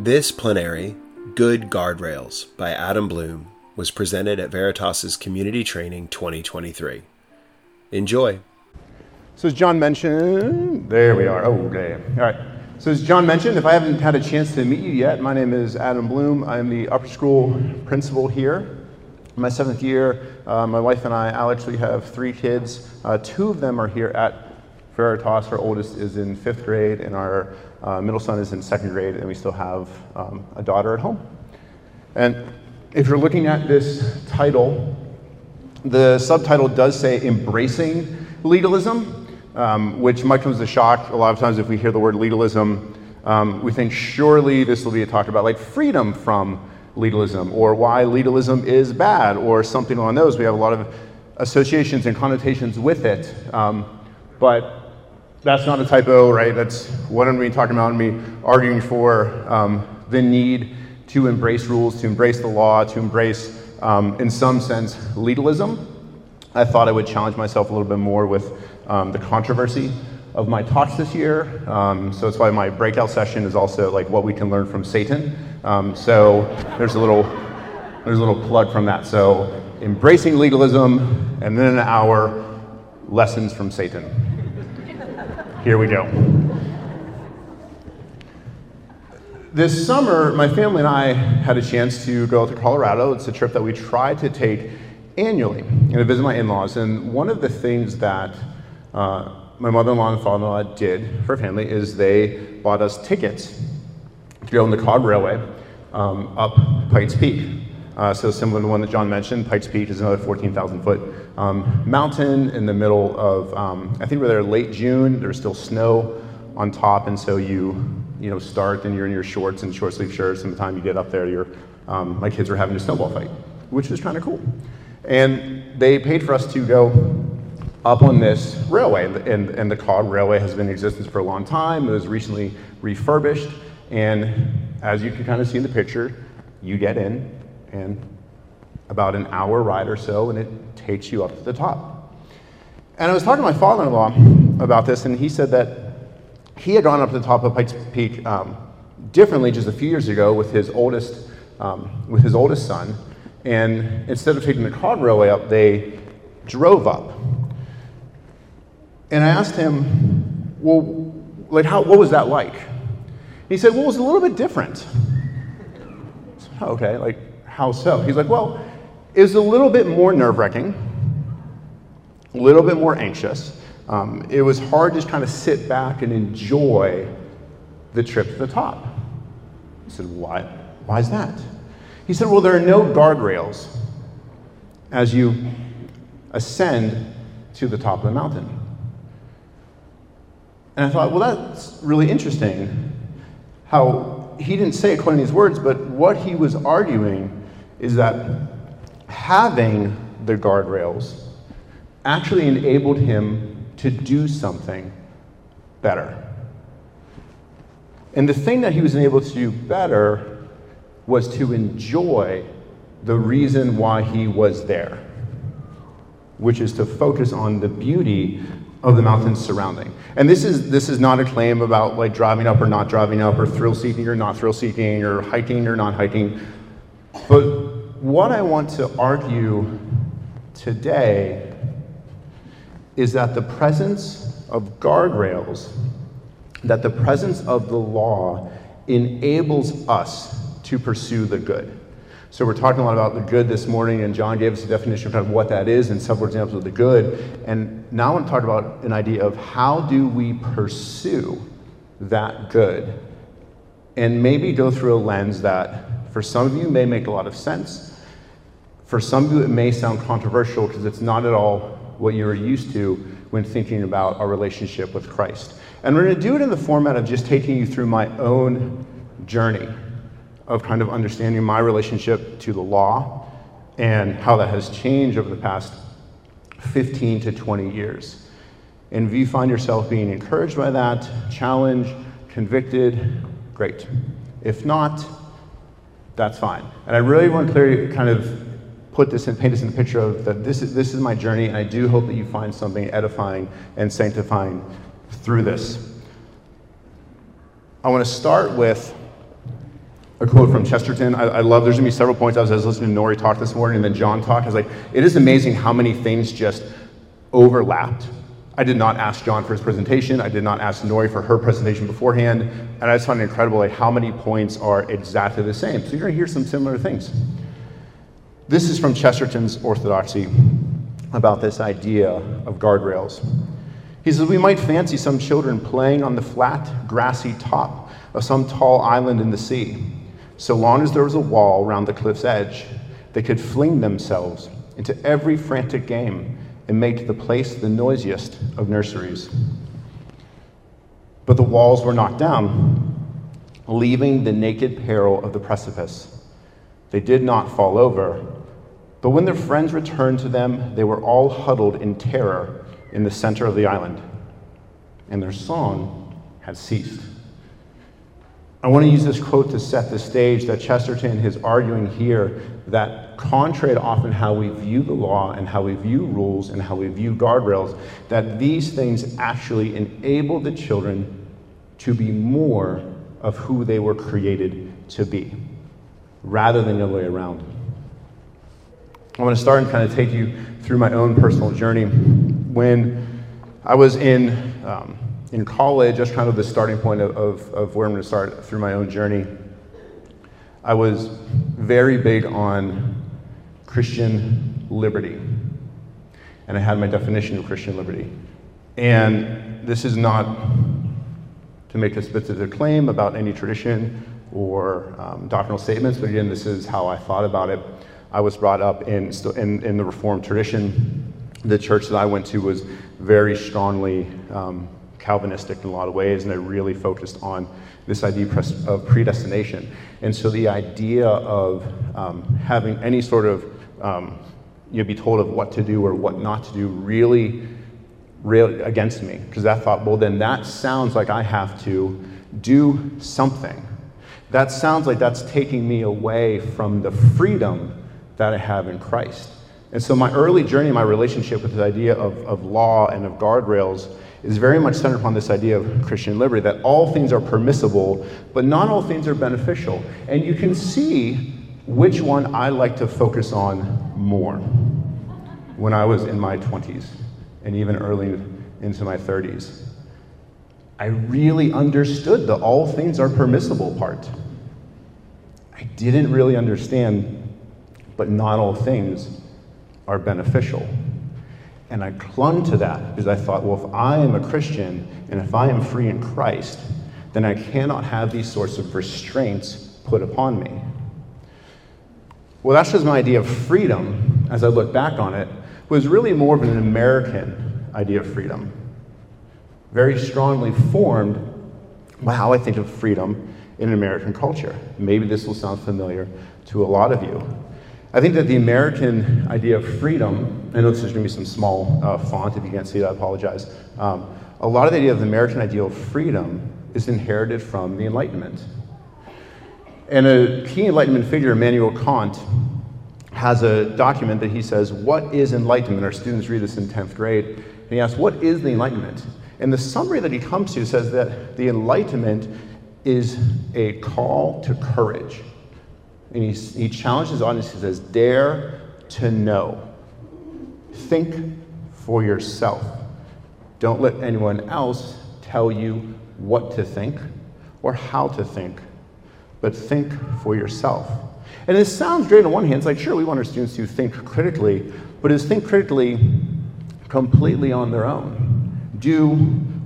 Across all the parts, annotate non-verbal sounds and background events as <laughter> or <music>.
This plenary, Good Guardrails by Adam Bloom, was presented at Veritas's Community Training 2023. Enjoy. So as John mentioned, there we are. Oh, okay. All right. So as John mentioned, if I haven't had a chance to meet you yet, my name is Adam Bloom. I'm the upper school principal here. My seventh year, uh, my wife and I, Alex, we have three kids. Uh, two of them are here at Veritas. Our oldest is in fifth grade, and our uh, middle son is in second grade, and we still have um, a daughter at home. And if you're looking at this title, the subtitle does say Embracing Legalism, um, which might come as a shock. A lot of times, if we hear the word legalism, um, we think surely this will be a talk about like freedom from legalism or why legalism is bad or something along those. We have a lot of associations and connotations with it. Um, but that's not a typo, right? That's what I'm gonna be talking about, and me arguing for um, the need to embrace rules, to embrace the law, to embrace, um, in some sense, legalism. I thought I would challenge myself a little bit more with um, the controversy of my talks this year. Um, so that's why my breakout session is also like what we can learn from Satan. Um, so there's a little there's a little plug from that. So embracing legalism, and then an hour lessons from Satan. Here we go. This summer, my family and I had a chance to go to Colorado. It's a trip that we try to take annually and to visit my in laws. And one of the things that uh, my mother in law and father in law did for family is they bought us tickets to go on the Cog Railway um, up Pikes Peak. Uh, so, similar to the one that John mentioned, Pikes Peak is another 14,000 foot um, mountain in the middle of, um, I think we're there late June. There's still snow on top, and so you you know, start and you're in your shorts and short sleeve shirts, and the time you get up there, you're, um, my kids were having a snowball fight, which was kind of cool. And they paid for us to go up on this railway, and, and the Cog Railway has been in existence for a long time. It was recently refurbished, and as you can kind of see in the picture, you get in, and about an hour ride or so, and it takes you up to the top. And I was talking to my father in law about this, and he said that he had gone up to the top of Pikes Peak um, differently just a few years ago with his oldest, um, with his oldest son. And instead of taking the Railway up, they drove up. And I asked him, well, like, how, what was that like? He said, well, it was a little bit different. Said, oh, okay, like, how so? He's like, well, it was a little bit more nerve wracking, a little bit more anxious. Um, it was hard to just kind of sit back and enjoy the trip to the top. I said, Why? Why is that? He said, Well, there are no guardrails as you ascend to the top of the mountain. And I thought, well, that's really interesting how he didn't say it quite in these words, but what he was arguing is that having the guardrails actually enabled him to do something better. And the thing that he was able to do better was to enjoy the reason why he was there, which is to focus on the beauty of the mountains surrounding. And this is this is not a claim about like driving up or not driving up or thrill seeking or not thrill seeking or hiking or not hiking. But what I want to argue today is that the presence of guardrails, that the presence of the law enables us to pursue the good. So we're talking a lot about the good this morning, and John gave us a definition of what that is and several examples of the good. And now I want to talk about an idea of how do we pursue that good, and maybe go through a lens that, for some of you, may make a lot of sense. For some of you, it may sound controversial because it's not at all what you're used to when thinking about our relationship with Christ. And we're going to do it in the format of just taking you through my own journey of kind of understanding my relationship to the law and how that has changed over the past 15 to 20 years. And if you find yourself being encouraged by that, challenged, convicted, great. If not, that's fine. And I really want to clear kind of put this and paint this in a picture of that this is, this is my journey, and I do hope that you find something edifying and sanctifying through this. I want to start with a quote from Chesterton. I, I love, there's gonna be several points. I was, I was listening to Nori talk this morning and then John talk. I was like, it is amazing how many things just overlapped. I did not ask John for his presentation. I did not ask Nori for her presentation beforehand. And I just find it incredible like, how many points are exactly the same. So you're gonna hear some similar things. This is from Chesterton's Orthodoxy about this idea of guardrails. He says, We might fancy some children playing on the flat, grassy top of some tall island in the sea. So long as there was a wall round the cliff's edge, they could fling themselves into every frantic game and make the place the noisiest of nurseries. But the walls were knocked down, leaving the naked peril of the precipice. They did not fall over, but when their friends returned to them, they were all huddled in terror in the center of the island, and their song had ceased. I want to use this quote to set the stage that Chesterton is arguing here that, contrary to often how we view the law and how we view rules and how we view guardrails, that these things actually enable the children to be more of who they were created to be, rather than the other way around. I want to start and kind of take you through my own personal journey. When I was in, um, in college, that's kind of the starting point of, of, of where I'm going to start through my own journey. I was very big on Christian liberty. And I had my definition of Christian liberty. And this is not to make a specific claim about any tradition or um, doctrinal statements, but again, this is how I thought about it. I was brought up in, in, in the Reformed tradition. The church that I went to was very strongly um, Calvinistic in a lot of ways, and I really focused on this idea of predestination. And so the idea of um, having any sort of, um, you know, be told of what to do or what not to do really, really against me. Because I thought, well, then that sounds like I have to do something. That sounds like that's taking me away from the freedom that I have in Christ. And so my early journey, my relationship with the idea of, of law and of guardrails is very much centered upon this idea of Christian liberty that all things are permissible, but not all things are beneficial. And you can see which one I like to focus on more when I was in my 20s and even early into my 30s. I really understood the all things are permissible part. I didn't really understand but not all things are beneficial. And I clung to that because I thought, well, if I am a Christian and if I am free in Christ, then I cannot have these sorts of restraints put upon me. Well, that's just my idea of freedom as I look back on it, was really more of an American idea of freedom. Very strongly formed by how I think of freedom in American culture. Maybe this will sound familiar to a lot of you. I think that the American idea of freedom, I know this is going to be some small uh, font, if you can't see it, I apologize. Um, a lot of the idea of the American ideal of freedom is inherited from the Enlightenment. And a key Enlightenment figure, Immanuel Kant, has a document that he says, What is enlightenment? Our students read this in 10th grade. And he asks, What is the Enlightenment? And the summary that he comes to says that the Enlightenment is a call to courage. And he, he challenges his audience. He says, Dare to know. Think for yourself. Don't let anyone else tell you what to think or how to think, but think for yourself. And this sounds great on one hand. It's like, sure, we want our students to think critically, but is think critically completely on their own. Do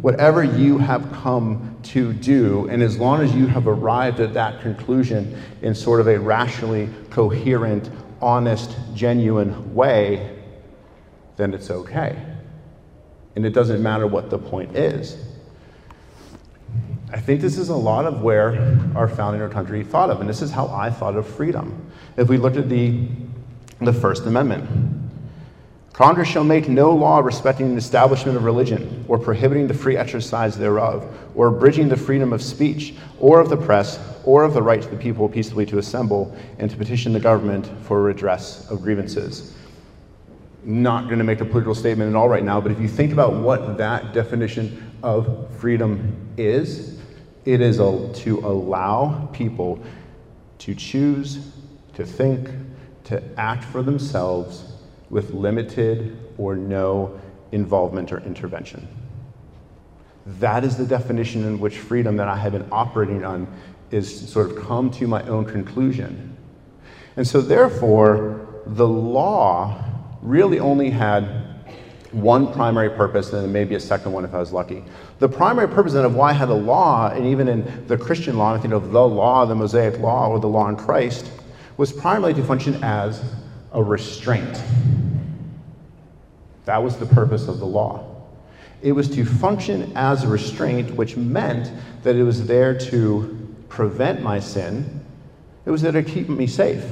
whatever you have come to do, and as long as you have arrived at that conclusion in sort of a rationally coherent, honest, genuine way, then it's okay. And it doesn't matter what the point is. I think this is a lot of where our founding our country thought of, and this is how I thought of freedom. If we looked at the, the First Amendment, Congress shall make no law respecting the establishment of religion, or prohibiting the free exercise thereof, or abridging the freedom of speech, or of the press, or of the right to the people peaceably to assemble and to petition the government for redress of grievances. Not going to make a political statement at all right now, but if you think about what that definition of freedom is, it is a, to allow people to choose, to think, to act for themselves with limited or no involvement or intervention. That is the definition in which freedom that I have been operating on is sort of come to my own conclusion. And so, therefore, the law really only had one primary purpose and then maybe a second one if I was lucky. The primary purpose then of why I had a law, and even in the Christian law, I think of the law, the Mosaic law, or the law in Christ, was primarily to function as a restraint. That was the purpose of the law. It was to function as a restraint, which meant that it was there to prevent my sin, it was there to keep me safe.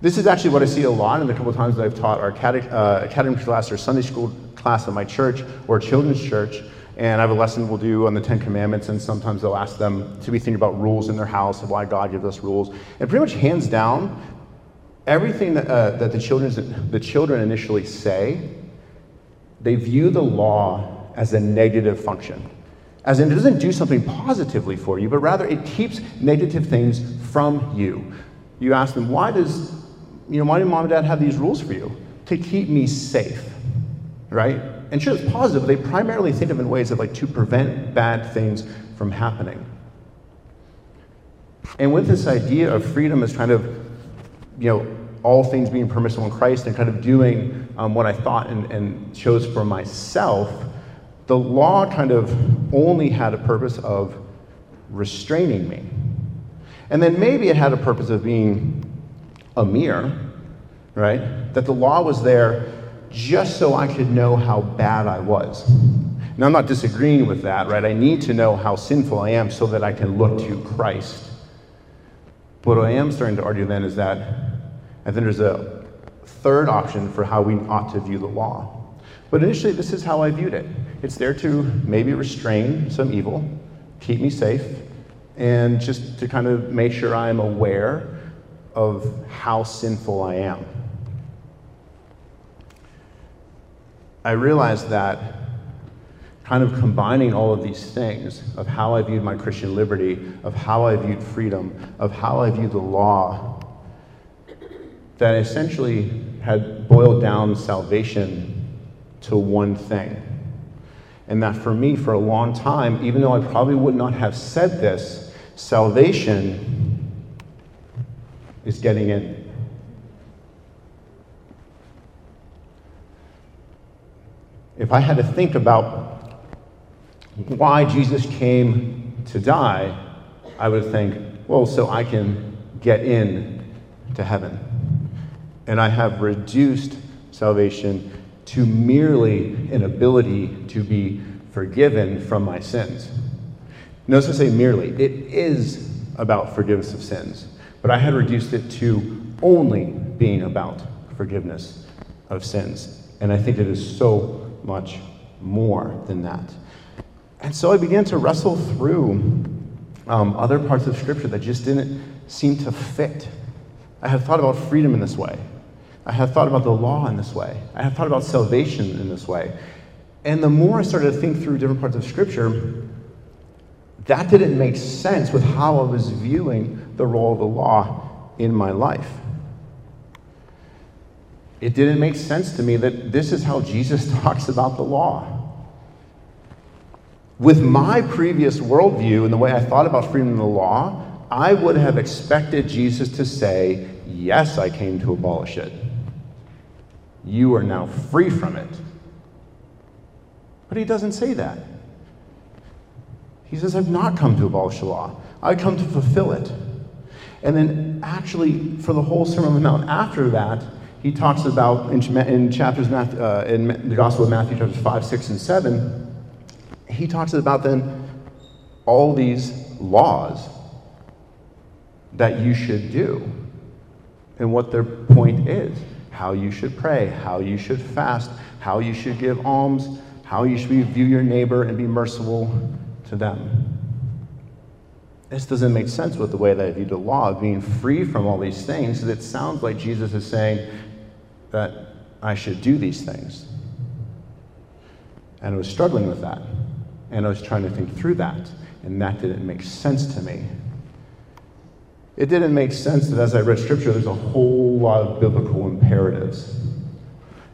This is actually what I see a lot in the couple of times that I've taught our catech- uh, academy class or Sunday school class at my church or children's church. And I have a lesson we'll do on the Ten Commandments, and sometimes they'll ask them to be thinking about rules in their house and why God gives us rules. And pretty much hands down, everything that, uh, that the, children, the children initially say they view the law as a negative function. As in, it doesn't do something positively for you, but rather it keeps negative things from you. You ask them, why does, you know, why do mom and dad have these rules for you? To keep me safe, right? And sure, it's positive, but they primarily think of it in ways of like to prevent bad things from happening. And with this idea of freedom as kind of, you know, all things being permissible in Christ and kind of doing um, what I thought and, and chose for myself, the law kind of only had a purpose of restraining me. And then maybe it had a purpose of being a mirror, right? That the law was there just so I could know how bad I was. Now, I'm not disagreeing with that, right? I need to know how sinful I am so that I can look to Christ. But what I am starting to argue then is that and then there's a third option for how we ought to view the law. But initially, this is how I viewed it it's there to maybe restrain some evil, keep me safe, and just to kind of make sure I'm aware of how sinful I am. I realized that kind of combining all of these things of how I viewed my Christian liberty, of how I viewed freedom, of how I viewed the law, that essentially had boiled down salvation to one thing. And that for me, for a long time, even though I probably would not have said this, salvation is getting in. If I had to think about why Jesus came to die, I would think, well, so I can get in to heaven and I have reduced salvation to merely an ability to be forgiven from my sins. Notice I say merely, it is about forgiveness of sins, but I had reduced it to only being about forgiveness of sins. And I think it is so much more than that. And so I began to wrestle through um, other parts of Scripture that just didn't seem to fit. I have thought about freedom in this way. I have thought about the law in this way. I have thought about salvation in this way. And the more I started to think through different parts of Scripture, that didn't make sense with how I was viewing the role of the law in my life. It didn't make sense to me that this is how Jesus <laughs> talks about the law. With my previous worldview and the way I thought about freedom in the law, I would have expected Jesus to say, Yes, I came to abolish it you are now free from it. But he doesn't say that. He says, I've not come to abolish the law, I've come to fulfill it. And then, actually, for the whole Sermon on the Mount after that, he talks about in, in chapters uh, in the Gospel of Matthew, chapters 5, 6, and 7, he talks about then all these laws that you should do and what their point is how you should pray, how you should fast, how you should give alms, how you should view your neighbor and be merciful to them. This doesn't make sense with the way that I view the law of being free from all these things. It sounds like Jesus is saying that I should do these things. And I was struggling with that. And I was trying to think through that. And that didn't make sense to me. It didn't make sense that as I read scripture, there's a whole lot of biblical imperatives.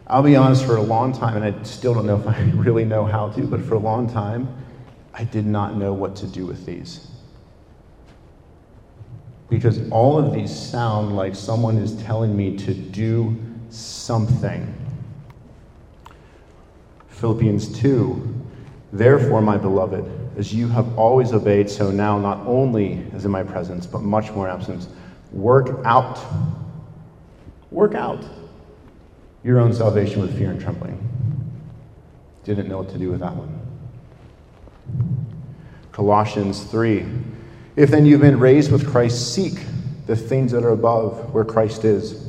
I'll be honest, for a long time, and I still don't know if <laughs> I really know how to, but for a long time, I did not know what to do with these. Because all of these sound like someone is telling me to do something. Philippians 2 Therefore, my beloved, as you have always obeyed, so now, not only as in my presence, but much more in absence, work out. Work out your own salvation with fear and trembling. Didn't know what to do with that one. Colossians 3 If then you've been raised with Christ, seek the things that are above where Christ is,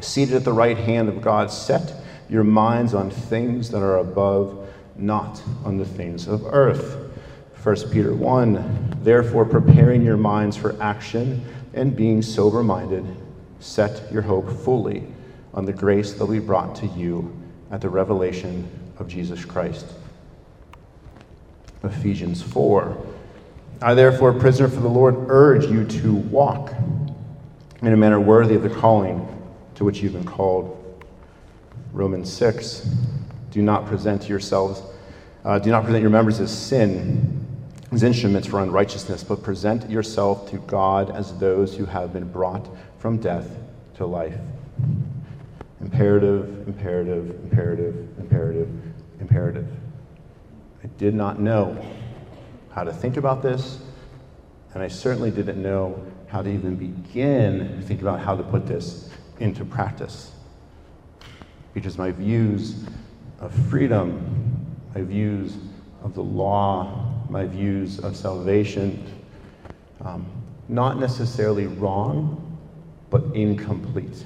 seated at the right hand of God. Set your minds on things that are above, not on the things of earth. 1 Peter 1 Therefore, preparing your minds for action and being sober minded, set your hope fully on the grace that will be brought to you at the revelation of Jesus Christ. Ephesians 4. I, therefore, prisoner for the Lord, urge you to walk in a manner worthy of the calling to which you've been called. Romans 6. Do not present yourselves, uh, do not present your members as sin, as instruments for unrighteousness, but present yourself to God as those who have been brought from death to life. Imperative, imperative, imperative, imperative, imperative. I did not know how to think about this, and I certainly didn't know how to even begin to think about how to put this into practice. Because my views of freedom, my views of the law, my views of salvation, um, not necessarily wrong, but incomplete.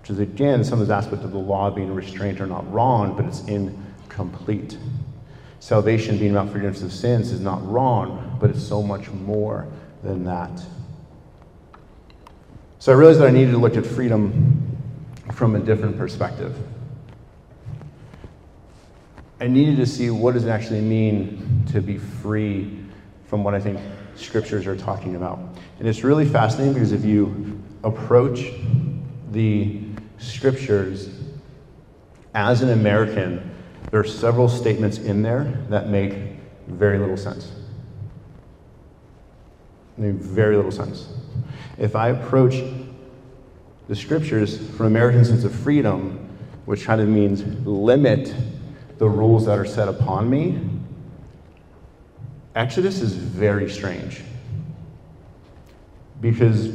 Which is, again, some of those aspects of the law being restraint are not wrong, but it's incomplete. Salvation being about forgiveness of sins is not wrong, but it's so much more than that. So I realized that I needed to look at freedom from a different perspective. I needed to see what does it actually mean to be free from what I think scriptures are talking about. And it's really fascinating because if you approach the scriptures, as an American, there are several statements in there that make very little sense. Make very little sense. If I approach the scriptures from American sense of freedom, which kind of means limit the rules that are set upon me, Exodus is very strange. Because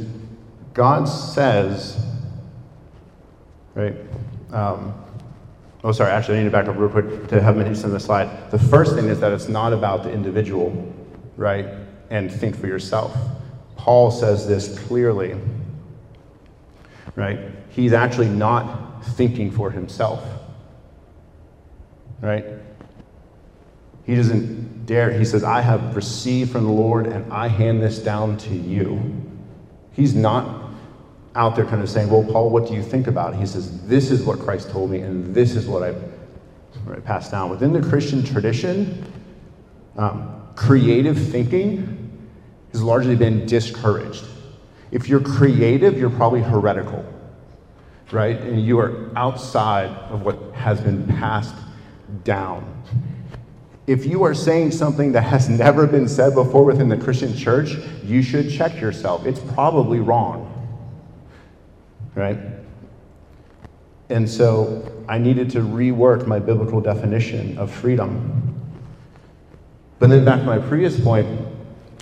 God says right? Um, oh, sorry, actually, I need to back up real quick to have mentioned on the slide. The first thing is that it's not about the individual, right? And think for yourself. Paul says this clearly, right? He's actually not thinking for himself, right? He doesn't dare. He says, I have received from the Lord and I hand this down to you. He's not out there kind of saying, Well, Paul, what do you think about it? He says, This is what Christ told me, and this is what I right, passed down. Within the Christian tradition, um, creative thinking has largely been discouraged. If you're creative, you're probably heretical, right? And you are outside of what has been passed down. If you are saying something that has <laughs> never been said before within the Christian church, you should check yourself. It's probably wrong right? And so I needed to rework my biblical definition of freedom. But then back to my previous point,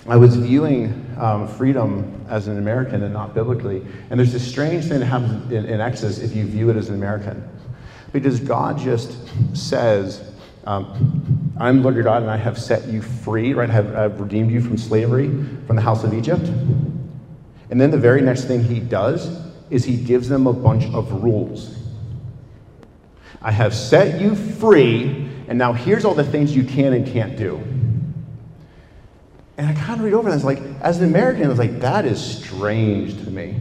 I was viewing um, freedom as an American and not biblically. And there's this strange thing that happens in, in Exodus if you view it as an American. Because God just says, um, I'm Lord your God and I have set you free, right? I have, I have redeemed you from slavery, from the house of Egypt. And then the very next thing he does is he gives them a bunch of rules. I have set you free, and now here's all the things you can and can't do. And I kind of read over this, like, as an American, I was like, that is strange to me.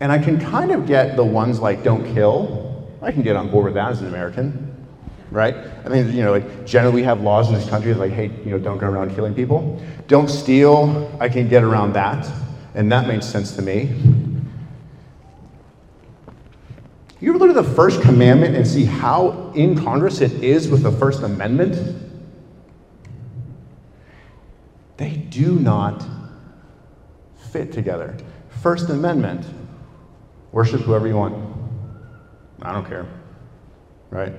And I can kind of get the ones like don't kill. I can get on board with that as an American. right? I mean, you know, like generally we have laws in this country like, hey, you know, don't go around killing people. Don't steal. I can get around that, and that makes sense to me. You ever look at the first commandment and see how in Congress it is with the First Amendment? They do not fit together. First Amendment worship whoever you want. I don't care. Right?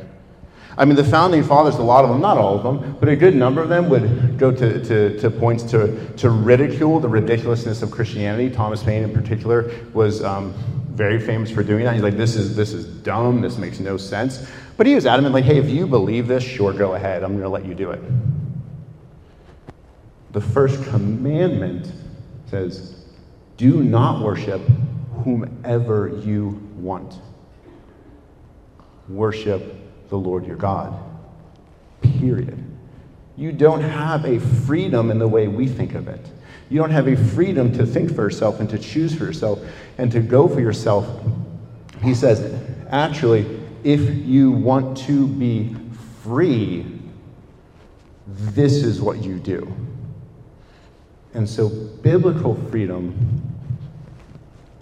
I mean, the founding fathers, a lot of them, not all of them, but a good number of them would go to, to, to points to, to ridicule the ridiculousness of Christianity. Thomas Paine, in particular, was um, very famous for doing that. He's like, this is, this is dumb, this makes no sense. But he was adamant, like, hey, if you believe this, sure, go ahead, I'm going to let you do it. The first commandment says, do not worship whomever you want. Worship the Lord your God. Period. You don't have a freedom in the way we think of it. You don't have a freedom to think for yourself and to choose for yourself and to go for yourself. He says, actually, if you want to be free, this is what you do. And so, biblical freedom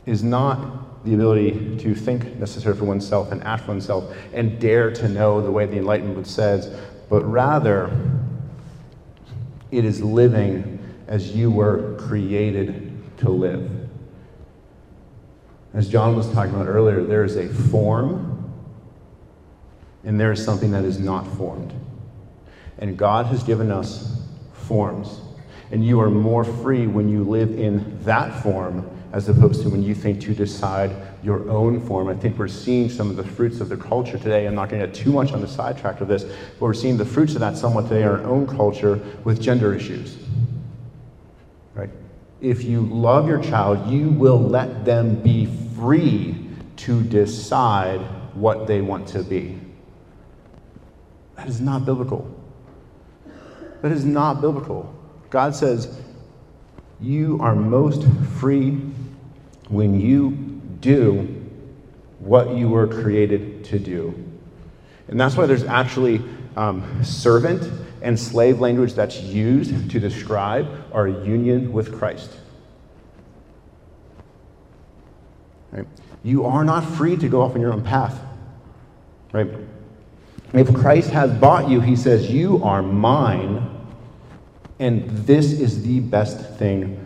is not the ability to think necessarily for oneself and act for oneself and dare to know the way the Enlightenment says, but rather it is living as you were created to live. As John was talking about earlier, there is a form and there is something that is not formed. And God has given us forms. And you are more free when you live in that form as opposed to when you think to decide your own form. I think we're seeing some of the fruits of the culture today. I'm not going to get too much on the sidetrack of this, but we're seeing the fruits of that somewhat today in our own culture with gender issues. Right? If you love your child, you will let them be free to decide what they want to be. That is not biblical. That is not biblical. God says, You are most free when you do what you were created to do. And that's why there's actually um, servant and slave language that's used to describe our union with Christ. Right? You are not free to go off on your own path. Right? If Christ has bought you, he says, You are mine, and this is the best thing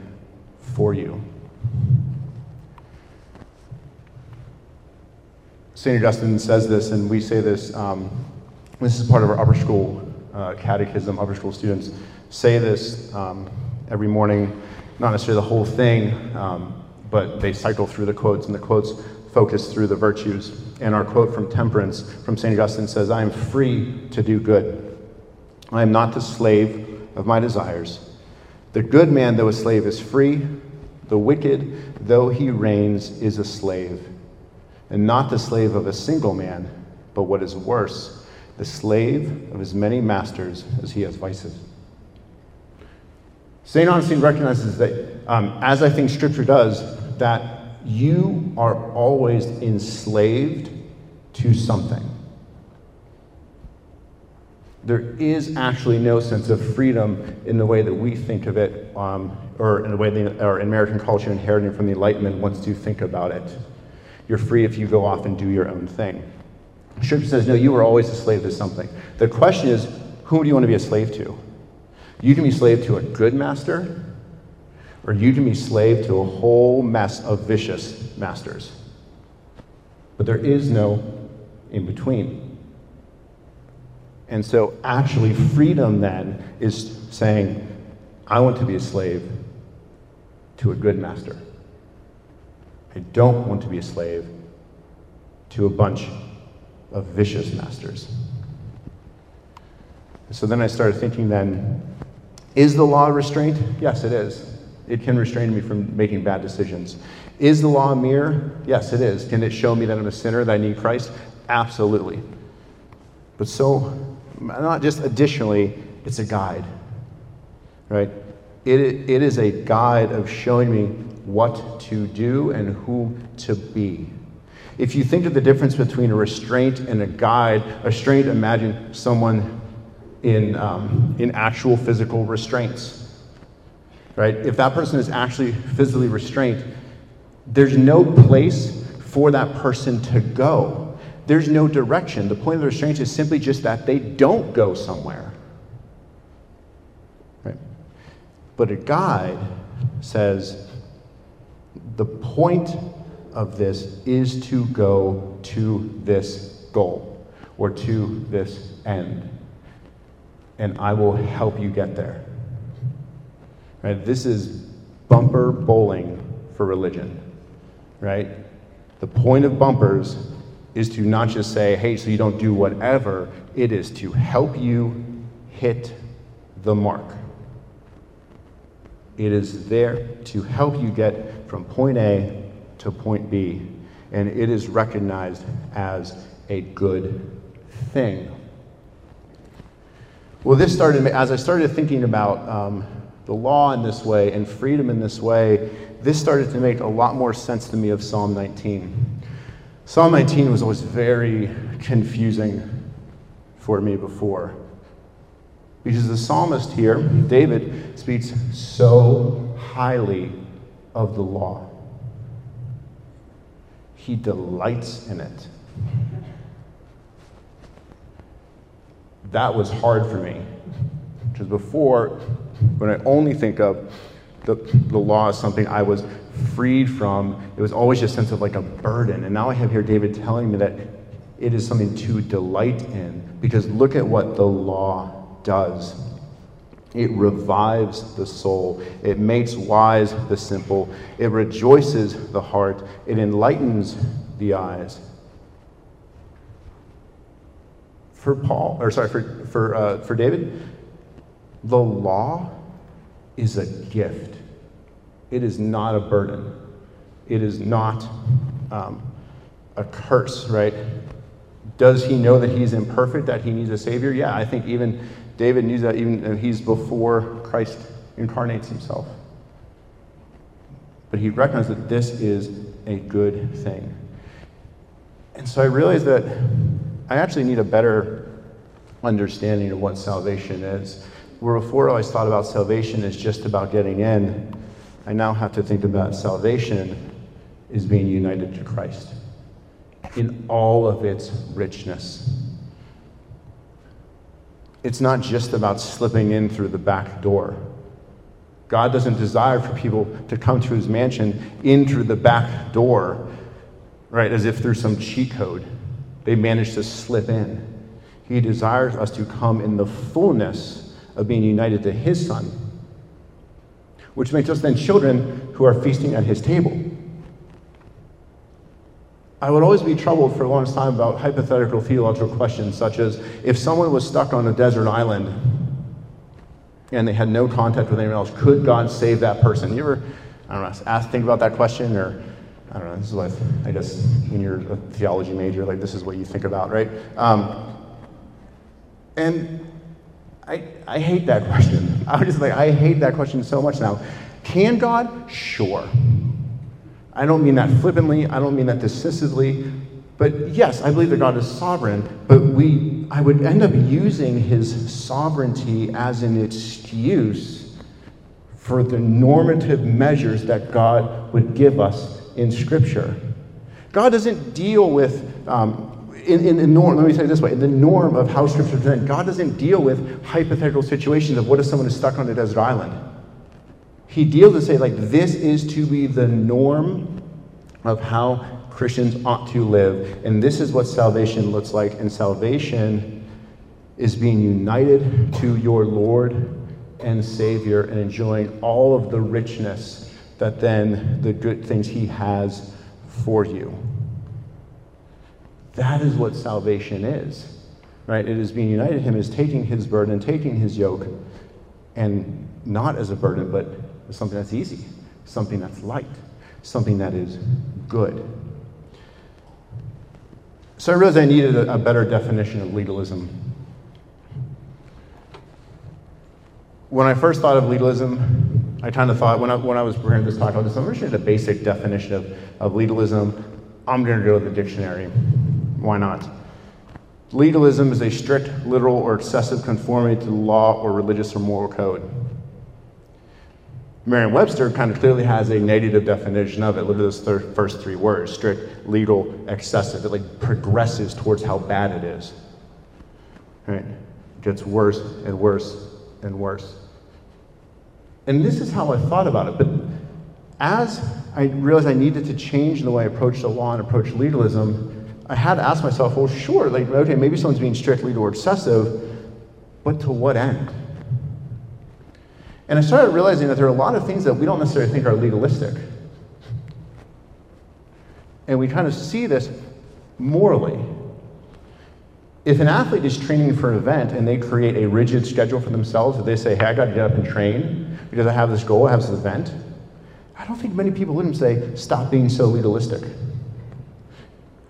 for you. St. Augustine says this, and we say this. Um, this is part of our upper school uh, catechism. Upper school students say this um, every morning, not necessarily the whole thing, um, but they cycle through the quotes, and the quotes focus through the virtues. And our quote from Temperance from St. Augustine says, I am free to do good. I am not the slave of my desires. The good man, though a slave, is free. The wicked, though he reigns, is a slave and not the slave of a single man, but what is worse, the slave of as many masters as he has vices. St. Augustine recognizes that, um, as I think Scripture does, that you are always enslaved to something. There is actually no sense of freedom in the way that we think of it, um, or in the way or in American culture inheriting from the Enlightenment wants to think about it. You're free if you go off and do your own thing. Scripture says, no, you are always a slave to something. The question is, who do you want to be a slave to? You can be slave to a good master, or you can be slave to a whole mess of vicious masters. But there is no in between. And so, actually, freedom then is saying, I want to be a slave to a good master. I don't want to be a slave to a bunch of vicious masters. So then I started thinking then, is the law restraint? Yes, it is. It can restrain me from making bad decisions. Is the law a mirror? Yes, it is. Can it show me that I'm a sinner, that I need Christ? Absolutely. But so, not just additionally, it's a guide, right? It, it is a guide of showing me what to do and who to be. If you think of the difference between a restraint and a guide, a restraint, imagine someone in, um, in actual physical restraints. Right? If that person is actually physically restrained, there's no place for that person to go. There's no direction. The point of the restraint is simply just that they don't go somewhere. Right? But a guide says the point of this is to go to this goal or to this end. And I will help you get there. Right? This is bumper bowling for religion. Right? The point of bumpers is to not just say, hey, so you don't do whatever, it is to help you hit the mark. It is there to help you get from point A to point B, and it is recognized as a good thing. Well, this started, as I started thinking about um, the law in this way and freedom in this way, this started to make a lot more sense to me of Psalm 19. Psalm 19 was always very confusing for me before. Because the psalmist here, David, speaks so highly of the law. He delights in it. That was hard for me. Because before, when I only think of the, the law as something I was freed from, it was always just a sense of like a burden. And now I have here David telling me that it is something to delight in. Because look at what the law does. It revives the soul. It makes wise the simple. It rejoices the heart. It enlightens the eyes. For Paul, or sorry, for, for, uh, for David, the law is a gift. It is not a burden. It is not um, a curse, right? Does he know that he's imperfect, that he needs a Savior? Yeah, I think even David knew that even he's before Christ incarnates himself. But he recognized that this is a good thing. And so I realized that I actually need a better understanding of what salvation is. Where before I always thought about salvation as just about getting in, I now have to think about salvation as being united to Christ in all of its richness. It's not just about slipping in through the back door. God doesn't desire for people to come to his mansion in through the back door, right, as if through some cheat code. They managed to slip in. He desires us to come in the fullness of being united to his Son, which makes us then children who are feasting at his table. I would always be troubled for a long time about hypothetical theological questions, such as if someone was stuck on a desert island and they had no contact with anyone else, could God save that person? You ever, I don't know, ask, think about that question, or I don't know, this is what I guess when you're a theology major, like this is what you think about, right? Um, and I, I hate that question. <laughs> I was just like, I hate that question so much now. Can God? Sure. I don't mean that flippantly, I don't mean that dismissively, but yes, I believe that God is sovereign, but we I would end up using his sovereignty as an excuse for the normative measures that God would give us in Scripture. God doesn't deal with um, in, in the norm, let me say it this way, in the norm of how Scripture is God doesn't deal with hypothetical situations of what if someone is stuck on a desert island. He deals to say, like, this is to be the norm of how Christians ought to live. And this is what salvation looks like. And salvation is being united to your Lord and Savior and enjoying all of the richness that then the good things He has for you. That is what salvation is, right? It is being united to Him, is taking His burden, taking His yoke, and not as a burden, but something that's easy, something that's light, something that is good. So I realized I needed a, a better definition of legalism. When I first thought of legalism, I kind of thought, when I, when I was preparing this talk, I was just, I'm a basic definition of, of legalism. I'm going to go to the dictionary. Why not? Legalism is a strict, literal, or excessive conformity to law or religious or moral code. Merriam Webster kind of clearly has a negative definition of it. Look at those thir- first three words strict, legal, excessive. It like progresses towards how bad it is. Right? It gets worse and worse and worse. And this is how I thought about it. But as I realized I needed to change the way I approached the law and approach legalism, I had to ask myself, well, sure, like, okay, maybe someone's being strict, legal, or excessive, but to what end? And I started realizing that there are a lot of things that we don't necessarily think are legalistic. And we kind of see this morally. If an athlete is training for an event and they create a rigid schedule for themselves, if they say, hey, I got to get up and train because I have this goal, I have this event, I don't think many people would say, stop being so legalistic.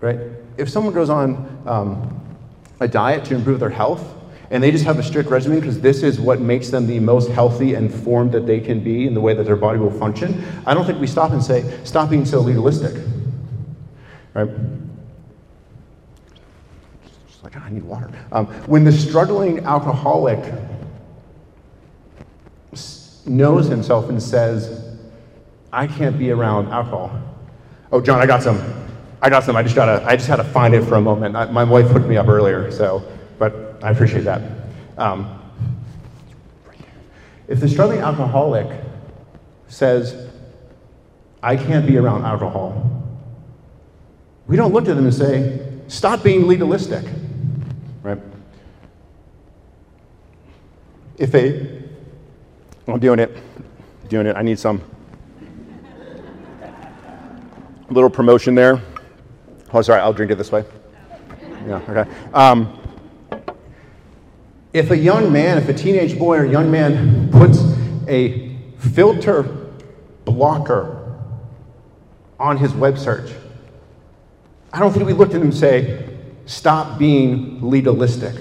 Right? If someone goes on um, a diet to improve their health, and they just have a strict regimen because this is what makes them the most healthy and formed that they can be in the way that their body will function, I don't think we stop and say, stop being so legalistic. Right? Just like, I need water. Um, when the struggling alcoholic knows himself and says, I can't be around alcohol. Oh, John, I got some. I got some. I just gotta. I just had to find it for a moment. I, my wife hooked me up earlier, so. I appreciate that. Um, if the struggling alcoholic says, I can't be around alcohol, we don't look at them and say, stop being legalistic, right? If they, I'm doing it, doing it, I need some. Little promotion there. Oh, sorry, I'll drink it this way. Yeah, okay. Um, if a young man, if a teenage boy or young man puts a filter blocker on his web search, I don't think we looked at him and say, stop being legalistic.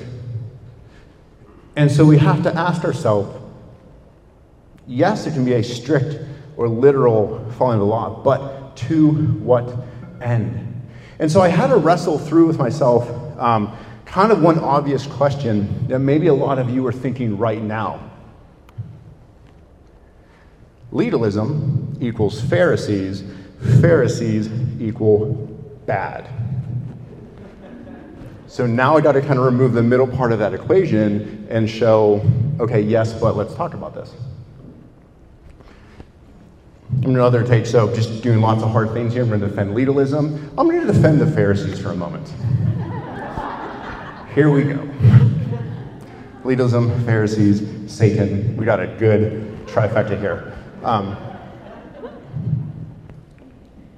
And so we have to ask ourselves yes, it can be a strict or literal following the law, but to what end? And so I had to wrestle through with myself um, kind of one obvious question that maybe a lot of you are thinking right now. Legalism equals Pharisees, Pharisees equal bad. So now I got to kind of remove the middle part of that equation and show, okay, yes, but let's talk about this. Another take, so just doing lots of hard things here. I'm going to defend legalism. I'm going to defend the Pharisees for a moment. Here we go. Legalism, Pharisees, Satan. We got a good trifecta here. Um,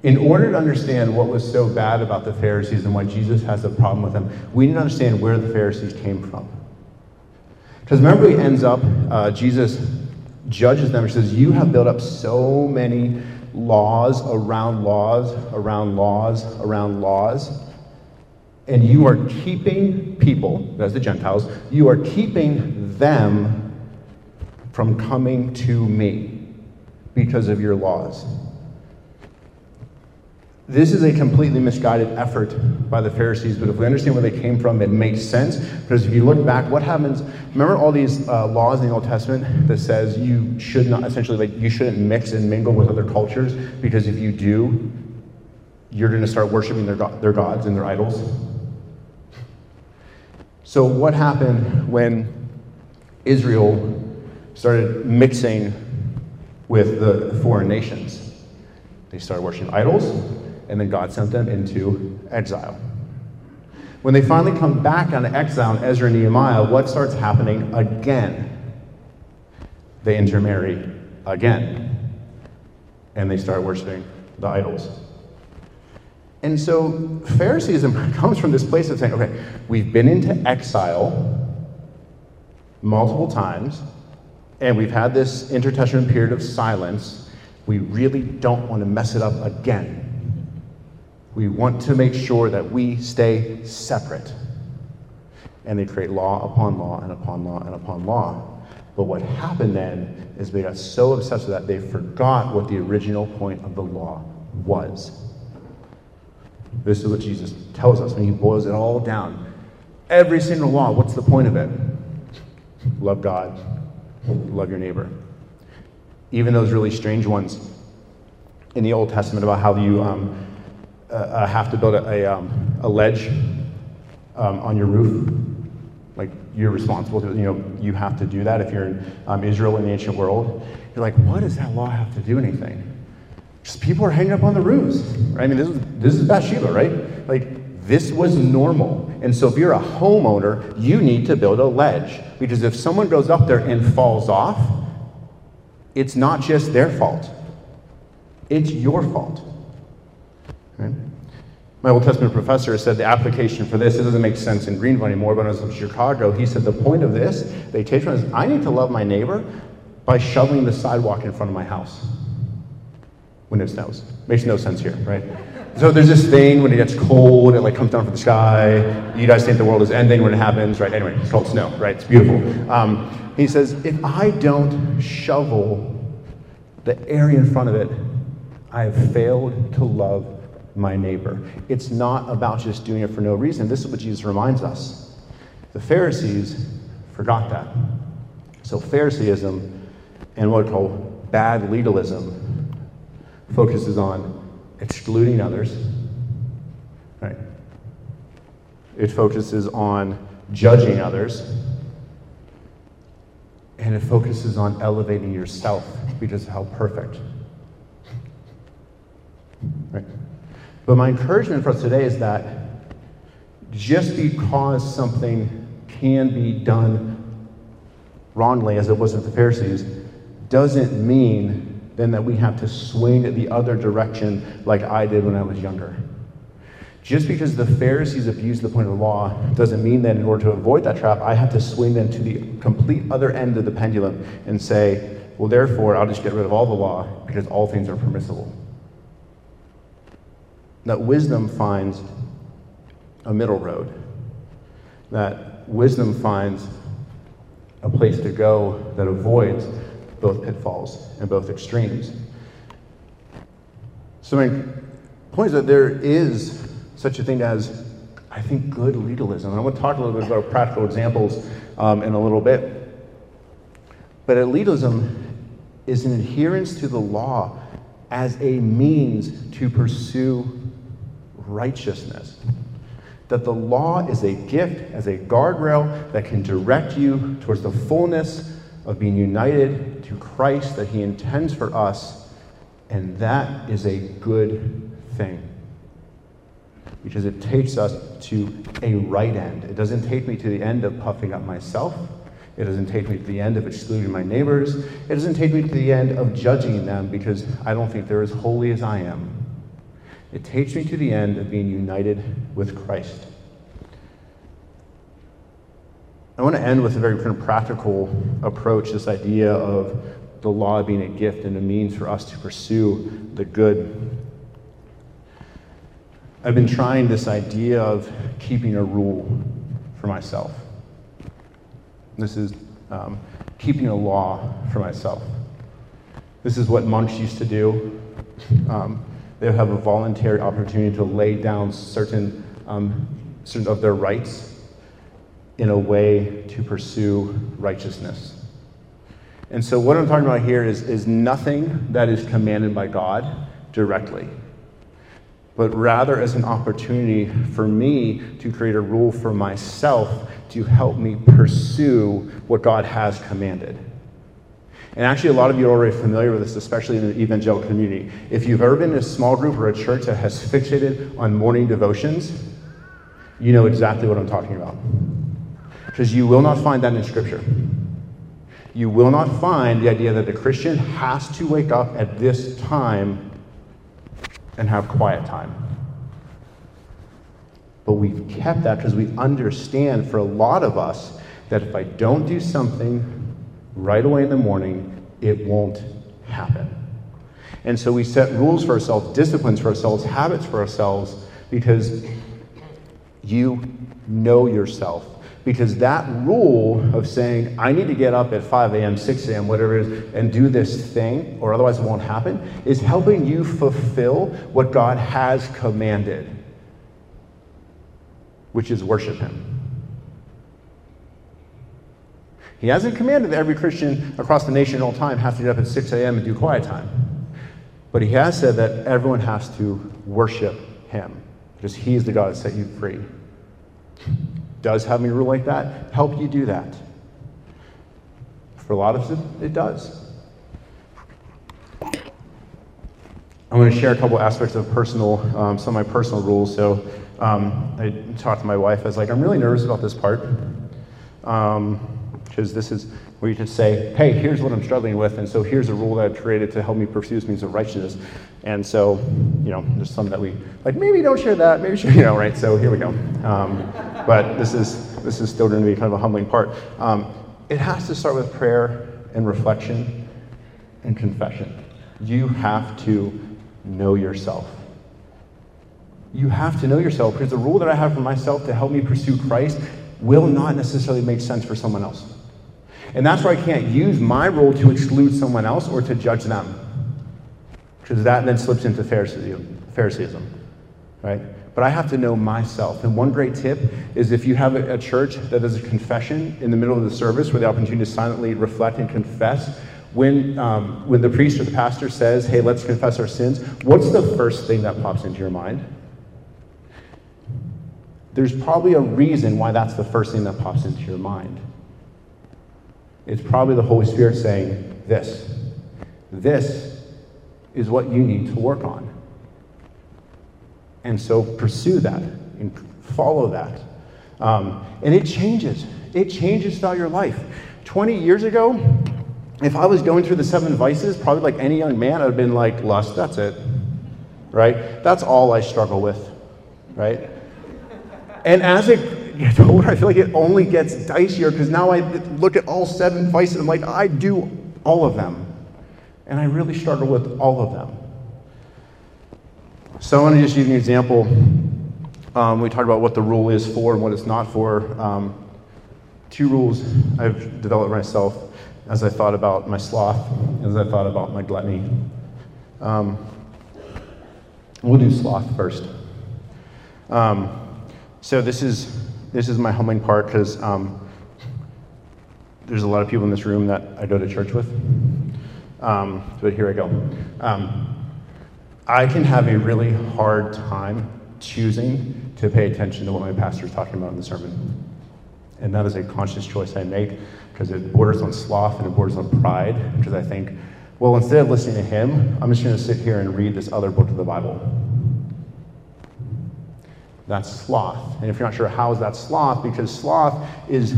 in order to understand what was so bad about the Pharisees and why Jesus has a problem with them, we need to understand where the Pharisees came from. Because remember, he ends up, uh, Jesus judges them and says, You have built up so many laws around laws, around laws, around laws and you are keeping people, as the Gentiles, you are keeping them from coming to me because of your laws. This is a completely misguided effort by the Pharisees, but if we understand where they came from, it makes sense. Because if you look back, what happens? Remember all these uh, laws in the Old Testament that says you should not, essentially, like you shouldn't mix and mingle with other cultures because if you do, you're going to start worshiping their, their gods and their idols. So, what happened when Israel started mixing with the foreign nations? They started worshiping idols, and then God sent them into exile. When they finally come back out of exile in Ezra and Nehemiah, what starts happening again? They intermarry again, and they start worshiping the idols. And so Phariseeism <laughs> comes from this place of saying, okay, we've been into exile multiple times, and we've had this intertestament period of silence. We really don't want to mess it up again. We want to make sure that we stay separate. And they create law upon law and upon law and upon law. But what happened then is they got so obsessed with that, they forgot what the original point of the law was. This is what Jesus tells us when he boils it all down. Every single law, what's the point of it? Love God, love your neighbor. Even those really strange ones in the Old Testament about how you um, uh, uh have to build a, a, um, a ledge um, on your roof. Like you're responsible to, you know, you have to do that if you're in um, Israel in the ancient world. You're like, what does that law have to do anything? People are hanging up on the roofs. Right? I mean, this is, this is Bathsheba, right? Like, this was normal. And so if you're a homeowner, you need to build a ledge. Because if someone goes up there and falls off, it's not just their fault, it's your fault. Right? My Old Testament professor said the application for this, it doesn't make sense in Greenville anymore, but when I was in Chicago, he said the point of this, they take from is I need to love my neighbor by shoveling the sidewalk in front of my house when it snows. Makes no sense here, right? So there's this thing when it gets cold, it like comes down from the sky. You guys think the world is ending when it happens, right? Anyway, it's called snow, right? It's beautiful. Um, he says, if I don't shovel the area in front of it, I have failed to love my neighbor. It's not about just doing it for no reason. This is what Jesus reminds us. The Pharisees forgot that. So, Phariseeism and what we call bad legalism focuses on excluding others, right? It focuses on judging others, and it focuses on elevating yourself because of how perfect. Right? But my encouragement for us today is that just because something can be done wrongly, as it was with the Pharisees, doesn't mean then that we have to swing the other direction like I did when I was younger. Just because the Pharisees abused the point of the law doesn't mean that in order to avoid that trap, I have to swing them to the complete other end of the pendulum and say, well, therefore, I'll just get rid of all the law because all things are permissible that wisdom finds a middle road, that wisdom finds a place to go that avoids both pitfalls and both extremes. So, my point is that there is such a thing as, I think, good legalism. And I want to talk a little bit about practical examples um, in a little bit. But legalism is an adherence to the law as a means to pursue righteousness. That the law is a gift, as a guardrail that can direct you towards the fullness of being united to Christ that He intends for us, and that is a good thing. Because it takes us to a right end. It doesn't take me to the end of puffing up myself. It doesn't take me to the end of excluding my neighbors. It doesn't take me to the end of judging them because I don't think they're as holy as I am. It takes me to the end of being united with Christ. I want to end with a very kind of practical approach this idea of the law being a gift and a means for us to pursue the good. I've been trying this idea of keeping a rule for myself. This is um, keeping a law for myself. This is what monks used to do. Um, they have a voluntary opportunity to lay down certain, um, certain of their rights in a way to pursue righteousness. And so, what I'm talking about here is, is nothing that is commanded by God directly, but rather as an opportunity for me to create a rule for myself to help me pursue what God has commanded. And actually, a lot of you are already familiar with this, especially in the evangelical community. If you've ever been in a small group or a church that has fixated on morning devotions, you know exactly what I'm talking about. Because you will not find that in Scripture. You will not find the idea that the Christian has to wake up at this time and have quiet time. But we've kept that because we understand for a lot of us that if I don't do something right away in the morning, it won't happen. And so we set rules for ourselves, disciplines for ourselves, habits for ourselves, because you know yourself. Because that rule of saying, I need to get up at 5 a.m., 6 a.m., whatever it is, and do this thing, or otherwise it won't happen, is helping you fulfill what God has commanded. which is worship Him. He hasn't commanded that every Christian across the nation at all time has to get up at 6 a.m. and do quiet time. But he has said that everyone has to worship him because he is the God that set you free. Does having a rule like that help you do that? For a lot of us, it does. I'm going to share a couple aspects of personal, um, some of my personal rules. So um, I talked to my wife. I was like, I'm really nervous about this part. Um, because this is where you just say, hey, here's what I'm struggling with, and so here's a rule that I've created to help me pursue this means of righteousness. And so, you know, there's some that we like. Maybe don't share that. Maybe share, <laughs> you know, right? So here we go. Um, but this is this is still going to be kind of a humbling part. Um, it has to start with prayer and reflection and confession. You have to know yourself. You have to know yourself because the rule that I have for myself to help me pursue Christ will not necessarily make sense for someone else. And that's where I can't use my role to exclude someone else or to judge them. Because that then slips into Phariseeism, right? But I have to know myself. And one great tip is if you have a, a church that does a confession in the middle of the service where the opportunity to silently reflect and confess, when, um, when the priest or the pastor says, hey, let's confess our sins, what's the first thing that pops into your mind? There's probably a reason why that's the first thing that pops into your mind. It's probably the Holy Spirit saying, This, this is what you need to work on. And so pursue that and follow that. Um, and it changes. It changes throughout your life. 20 years ago, if I was going through the seven vices, probably like any young man, I'd have been like, lust, that's it. Right? That's all I struggle with. Right? And as it <laughs> gets older, I feel like it only gets dicier because now I look at all seven vices and I'm like, I do all of them. And I really struggle with all of them. So I want to just use an example. Um, we talked about what the rule is for and what it's not for. Um, two rules I've developed myself as I thought about my sloth, as I thought about my gluttony. Um, we'll do sloth first. Um, so this is this is my humbling part because um, there's a lot of people in this room that I go to church with. Um, but here I go. Um, I can have a really hard time choosing to pay attention to what my pastor is talking about in the sermon. And that is a conscious choice I make because it borders on sloth and it borders on pride because I think, well, instead of listening to him, I'm just going to sit here and read this other book of the Bible. That's sloth. And if you're not sure how is that sloth, because sloth is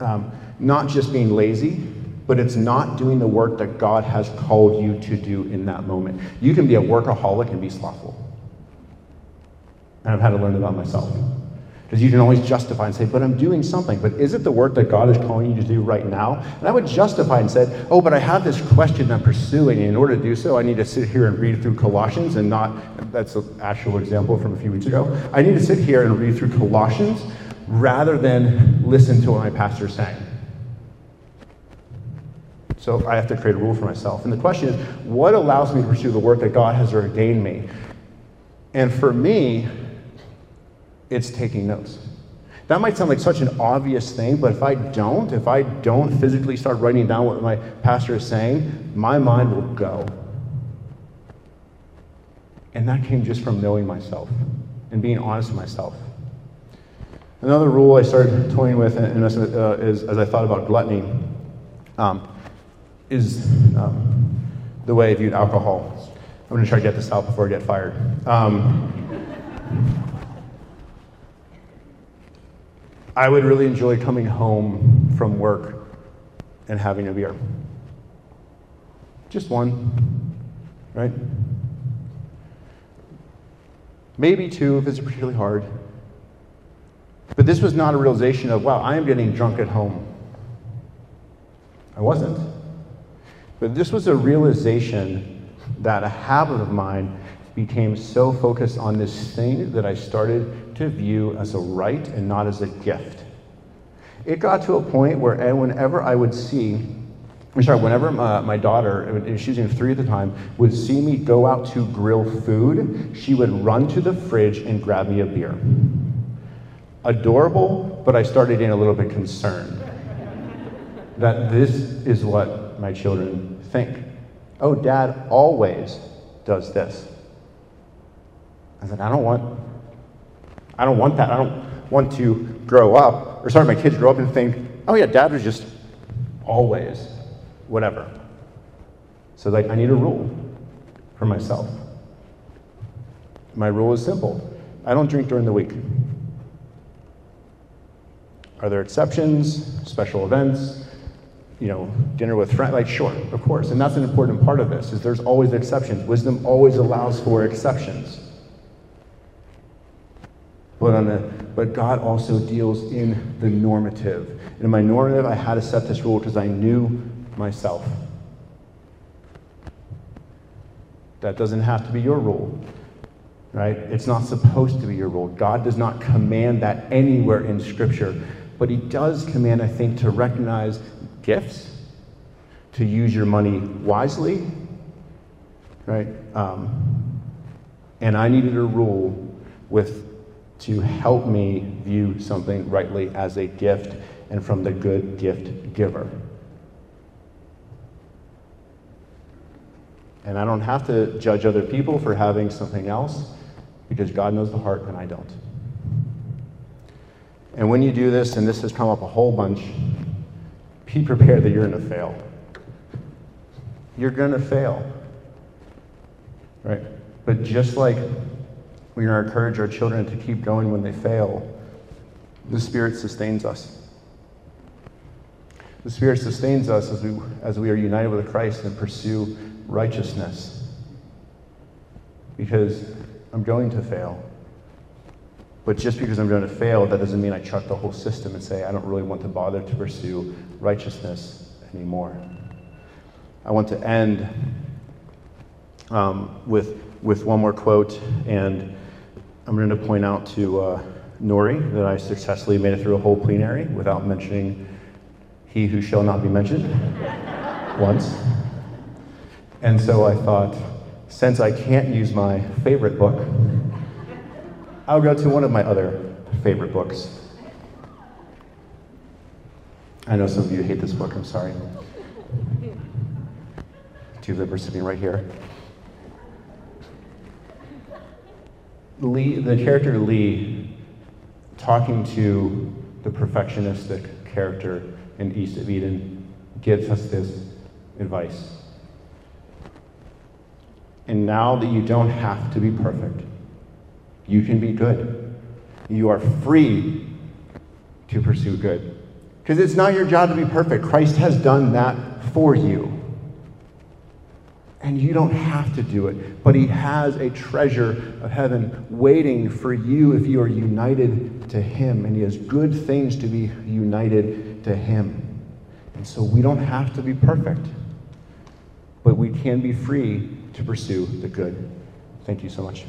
um, not just being lazy, but it's not doing the work that God has called you to do in that moment. You can be a workaholic and be slothful. And I've had to learn about myself. Because you can always justify and say, but I'm doing something. But is it the work that God is calling you to do right now? And I would justify and say, oh, but I have this question I'm pursuing. And in order to do so, I need to sit here and read through Colossians and not, that's an actual example from a few weeks ago. I need to sit here and read through Colossians rather than listen to what my pastor is saying. So I have to create a rule for myself. And the question is, what allows me to pursue the work that God has ordained me? And for me, it's taking notes. That might sound like such an obvious thing, but if I don't, if I don't physically start writing down what my pastor is saying, my mind will go. And that came just from knowing myself and being honest with myself. Another rule I started toying with and, uh, is, as I thought about gluttony um, is um, the way I viewed alcohol. I'm going to try to get this out before I get fired. Um, I would really enjoy coming home from work and having a beer. Just one, right? Maybe two if it's particularly hard. But this was not a realization of, wow, I am getting drunk at home. I wasn't. But this was a realization that a habit of mine became so focused on this thing that I started to view as a right and not as a gift. It got to a point where eh, whenever I would see, I'm sorry, whenever my, my daughter, she was three at the time, would see me go out to grill food, she would run to the fridge and grab me a beer. adorable, but I started getting a little bit concerned that this is what my children think. Oh, dad always does this. I said, I don't want, I don't want that. I don't want to grow up, or sorry, my kids grow up and think, oh yeah, dad was just always whatever. So like, I need a rule for myself. My rule is simple. I don't drink during the week. Are there exceptions, special events, you know, dinner with friends? Like, sure, of course. And that's an important part of this, is there's always exceptions. Wisdom always allows for exceptions. But, on the, but God also deals in the normative. And in my normative, I had to set this rule because I knew myself. That doesn't have to be your rule, right? It's not supposed to be your rule. God does not command that anywhere in Scripture, but He does command, I think, to recognize gifts, to use your money wisely, right? Um, and I needed a rule with to help me view something rightly as a gift and from the good gift giver. And I don't have to judge other people for having something else because God knows the heart and I don't. And when you do this, and this has come up a whole bunch, be prepared that you're going to fail. You're going to fail. Right? But just like we encourage our children to keep going when they fail, the Spirit sustains us. The Spirit sustains us as we, as we are united with Christ and pursue righteousness. Because I'm going to fail. But just because I'm going to fail, that doesn't mean I chuck the whole system and say, I don't really want to bother to pursue righteousness anymore. I want to end um, with, with one more quote, and I'm going to point out to uh, Nori that I successfully made it through a whole plenary without mentioning he who shall not be mentioned <laughs> once. And so I thought, since I can't use my favorite book, I'll go to one of my other favorite books. I know some of you hate this book, I'm sorry. Two livers sitting right here. Lee, the character Lee, talking to the perfectionistic character in East of Eden, gives us this advice. And now that you don't have to be perfect, you can be good. You are free to pursue good. Because it's not your job to be perfect. Christ has done that for you. And you don't have to do it, but He has a treasure of heaven waiting for you if you are united to Him. And He has good things to be united to Him. And so we don't have to be perfect, but we can be free to pursue the good. Thank you so much.